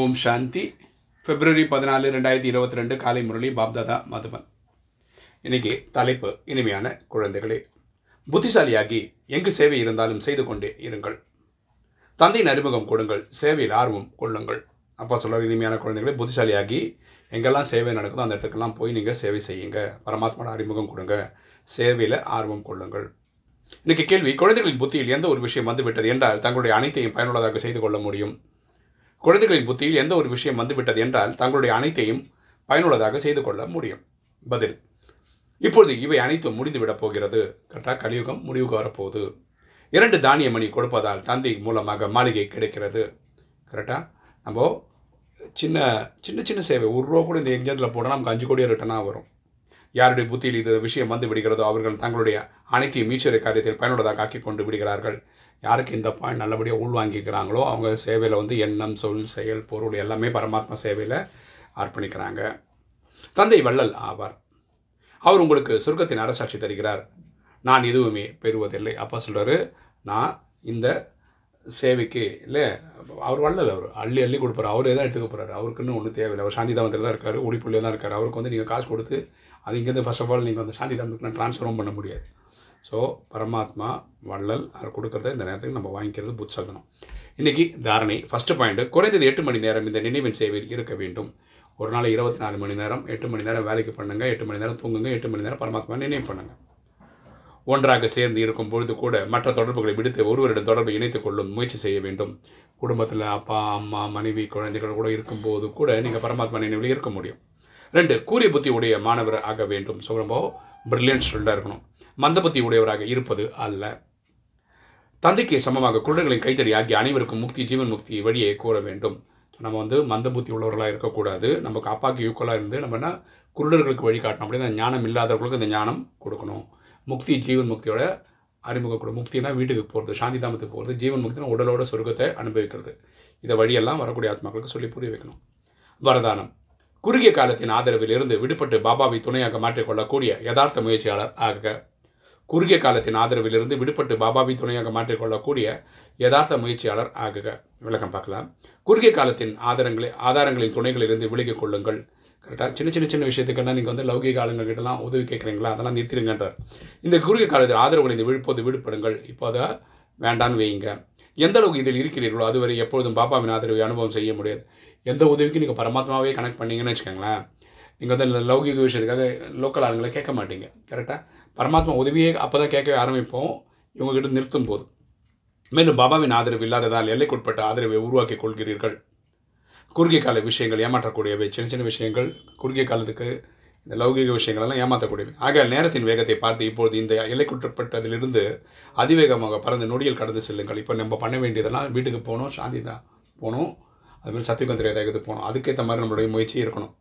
ஓம் சாந்தி. பிப்ரவரி பதினாலு ரெண்டாயிரத்தி இருபத்தி ரெண்டு காலை முரளி பாப்தாதா மதுபன் இன்னைக்கு தலைப்பு இனிமையான குழந்தைகளே. புத்திசாலியாகி எங்கு சேவை இருந்தாலும் செய்து கொண்டே இருங்கள். தந்தையின் அறிமுகம் கொடுங்கள் சேவையில் ஆர்வம் கொள்ளுங்கள். அப்பா சொல்கிற இனிமையான குழந்தைகளே புத்திசாலியாகி எங்கெல்லாம் சேவை நடக்குதோ அந்த இடத்துக்கெல்லாம் போய் நீங்கள் சேவை செய்யுங்க. பரமாத்மாவோட அறிமுகம் கொடுங்க சேவையில் ஆர்வம் கொள்ளுங்கள். இன்னைக்கு கேள்வி குழந்தைகளின் புத்தியில் எந்த ஒரு விஷயம் வந்துவிட்டது என்றால் தங்களுடைய அனைத்தையும் பயனுள்ளதாக செய்து கொள்ள முடியும். குழந்தைகளின் புத்தியில் எந்த ஒரு விஷயம் வந்துவிட்டது என்றால் தங்களுடைய அனைத்தையும் பயனுள்ளதாக செய்து கொள்ள முடியும். பதில் இப்பொழுது இவை அனைத்தும் முடிந்துவிடப் போகிறது. கரெக்டாக கலியுகம் முடிவுக்கு வரப்போகுது. இரண்டு தானிய மணி கொடுப்பதால் தந்தை மூலமாக மாளிகை கிடைக்கிறது. கரெக்டாக நம்ம சின்ன சின்ன சின்ன சேவை. ஒரு ரூபா கூட இந்த எங்கேயத்தில் போனால் நமக்கு அஞ்சு கோடியாக ரிட்டனாக வரும். யாருடைய புத்தியில் இது விஷயம் வந்து விடுகிறதோ அவர்கள் தங்களுடைய அனைத்தையும் மீச்சரை காரியத்தில் பயனுள்ளதாக ஆக்கி கொண்டு விடுகிறார்கள். யாருக்கு இந்த பாயிண்ட் நல்லபடியாக உள்வாங்கிக்கிறாங்களோ அவங்க சேவையில் வந்து எண்ணம் சொல் செயல் பொருள் எல்லாமே பரமாத்மா சேவையில் அர்ப்பணிக்கிறாங்க. தந்தை வள்ளல் ஆவார். அவர் உங்களுக்கு சொர்க்கத்தின் அரசாட்சி தருகிறார். நான் எதுவுமே பெறுவதில்லை. அப்பா சொல்கிறாரு நான் இந்த சேவைக்கு இல்லை அவர் வள்ளல் அவர். அள்ளி அள்ளி கொடுப்பார். அவர் எதாவது எடுத்துக்க போகிறாரு அவருக்குன்னு ஒன்றும் தேவையில்லை. அவர் சாந்தி தாமத்தில் தான் இருக்கார். உடிப்புள்ளியே தான் இருக்கார். அவருக்கு வந்து நீங்கள் காசு கொடுத்து அது இங்கேருந்து ஃபர்ஸ்ட் ஆஃப் ஆல் நீங்கள் வந்து சாந்தி தாமத்துக்கு நான் ட்ரான்ஸ்ஃபரும் பண்ண முடியாது. ஸோ பரமாத்மா வள்ளல் அவர் கொடுக்குறத இந்த நேரத்துக்கு நம்ம வாங்கிக்கிறது புத்தகணும் இன்றைக்கி தாரணை ஃபஸ்ட்டு பாயிண்ட்டு குறைந்தது எட்டு மணி நேரம் இந்த நினைவின் சேவையில் இருக்க வேண்டும். ஒரு நாள் இருபத்தி நாலு மணி நேரம் எட்டு மணி நேரம் வேலைக்கு பண்ணுங்கள் எட்டு மணி நேரம் தூங்குங்க எட்டு மணி நேரம் பரமாத்மா நினைவு பண்ணுங்கள் ஒன்றாக சேர்ந்து இருக்கும் பொழுது கூட மற்ற தொடர்புகளை விடுத்து ஒருவரிடம் தொடர்பை இணைத்துக் கொள்ளும் முயற்சி செய்ய வேண்டும். குடும்பத்தில் அப்பா அம்மா மனைவி குழந்தைகள் கூட இருக்கும்போது கூட நீங்கள் பரமாத்மா நினைவில் இருக்க முடியும். ரெண்டு கூரிய புத்தி உடைய மாணவர் ஆக வேண்டும். ஸோ ரொம்ப பிரில்லியன்ட் ஸ்டூடெண்டாக இருக்கணும். மந்த புத்தி உடையவராக இருப்பது அல்ல. தந்தைக்கு சமமாக குருடர்களின் கைத்தடி ஆகிய அனைவருக்கும் முக்தி ஜீவன் முக்தி வழியை கூற வேண்டும். நம்ம வந்து மந்த புத்தி உள்ளவர்களாக இருக்கக்கூடாது. நமக்கு அப்பாவுக்கு ஈக்குவலாக இருந்து நம்ம என்ன குருடர்களுக்கு வழிகாட்டணும். அப்படின்னா ஞானம் இல்லாதவர்களுக்கு இந்த ஞானம் கொடுக்கணும். முக்தி ஜீவன் முக்தியோட அறிமுகம் கொடு. முக்தினா வீட்டுக்கு போகிறது சாந்தி தாமத்துக்கு போகிறது ஜீவன் முக்தினா உடலோட சொர்க்கத்தை அனுபவிக்கிறது. இதை வழியெல்லாம் வரக்கூடிய ஆத்மாக்களுக்கு சொல்லி புரிய வைக்கணும். வரதானம். குறுகிய காலத்தின் ஆதரவில் இருந்து விடுபட்டு பாபாவை துணையாக மாற்றிக்கொள்ளக்கூடிய யதார்த்த முயற்சியாளர் ஆக குறுகிய காலத்தின் ஆதரவிலிருந்து விடுபட்டு பாபாவை துணையாக மாற்றிக்கொள்ளக்கூடிய யதார்த்த முயற்சியாளர் ஆகுக. விளக்கம் பார்க்கலாம். குறுகிய காலத்தின் ஆதாரங்களை ஆதாரங்களின் துணைகளிலிருந்து விலகிக் கொள்ளுங்கள். கரெக்டாக சின்ன சின்ன சின்ன விஷயத்துக்கெல்லாம் நீங்கள் வந்து லௌகிக ஆளுங்கள்கிட்டலாம் உதவி கேட்குறீங்களா? அதெல்லாம் நிறுத்திடுங்கன்றார். இந்த குறுகிய காலத்தில் ஆதரவுகளை இந்த விழுப்போது விடுபடுங்கள். இப்போ அதை வேண்டான்னு வையுங்க. எந்த அளவுக்கு இதில் இருக்கிறீர்களோ அதுவரை எப்பொழுதும் பாப்பாவின் ஆதரவை அனுபவம் செய்ய முடியாது. எந்த உதவிக்கும் நீங்கள் பரமாத்மாவே கனெக்ட் பண்ணீங்கன்னு வச்சுக்கோங்களேன். நீங்கள் வந்து லௌகிக விஷயத்துக்காக லோக்கல் ஆளுங்களை கேட்க மாட்டீங்க. கரெக்டாக பரமாத்மா உதவியே அப்போ தான் கேட்கவே ஆரம்பிப்போம். இவங்ககிட்ட நிறுத்தும் போது. மேலும் பாபாவின் ஆதரவு இல்லாததால் எல்லைக்குட்பட்ட ஆதரவை உருவாக்கி கொள்கிறீர்கள். குறுகிய கால விஷயங்கள் ஏமாற்றக்கூடியவை சின்ன சின்ன விஷயங்கள் குறுகிய காலத்துக்கு இந்த லௌகிக விஷயங்களெல்லாம் ஏமாற்றக்கூடியவை ஆக நேரத்தின் வேகத்தை பார்த்து இப்போது இந்த எல்லைக்குட்பட்டதிலிருந்து அதிவேகமாக பறந்து நொடியில் கடந்து செல்லுங்கள். இப்போ நம்ம பண்ண வேண்டியதெல்லாம் வீட்டுக்கு போகணும் சாந்தி தான் போகணும் அதுமாதிரி சத்தியகம் தெரியாதகத்துக்கு போகணும் அதுக்கேற்ற மாதிரி நம்மளுடைய முயற்சி இருக்கணும்.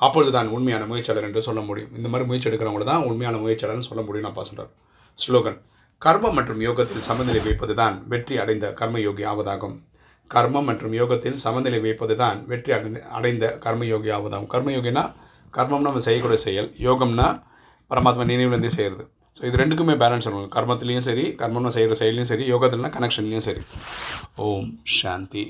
அப்பொழுது தான் உண்மையான முயற்சியாளர் என்று சொல்ல முடியும். இந்த மாதிரி முயற்சி எடுக்கிறவங்க தான் உண்மையான முயற்சியாளர்னு சொல்ல முடியும் அப்பா சொல்கிறார் ஸ்லோகன் கர்மம் மற்றும் யோகத்தில் சமநிலை வைப்பது தான் வெற்றி அடைந்த கர்மயோகி ஆவதாகும். கர்மம் மற்றும் யோகத்தில் சமநிலை வைப்பது தான் வெற்றி அடைந்த அடைந்த கர்மயோகி ஆவதாகும். கர்மயோகினா கர்மம்னா நம்ம செய்யக்கூடிய செயல் யோகம்னா பரமாத்மா நினைவுலேருந்தே செய்கிறது ஸோ இது ரெண்டுக்குமே பேலன்ஸ் இருக்கும் கர்மத்துலேயும் சரி கர்மம்னா செய்கிற செயலையும் சரி யோகத்துலனா கனெக்ஷன்லேயும் சரி. ஓம் சாந்தி.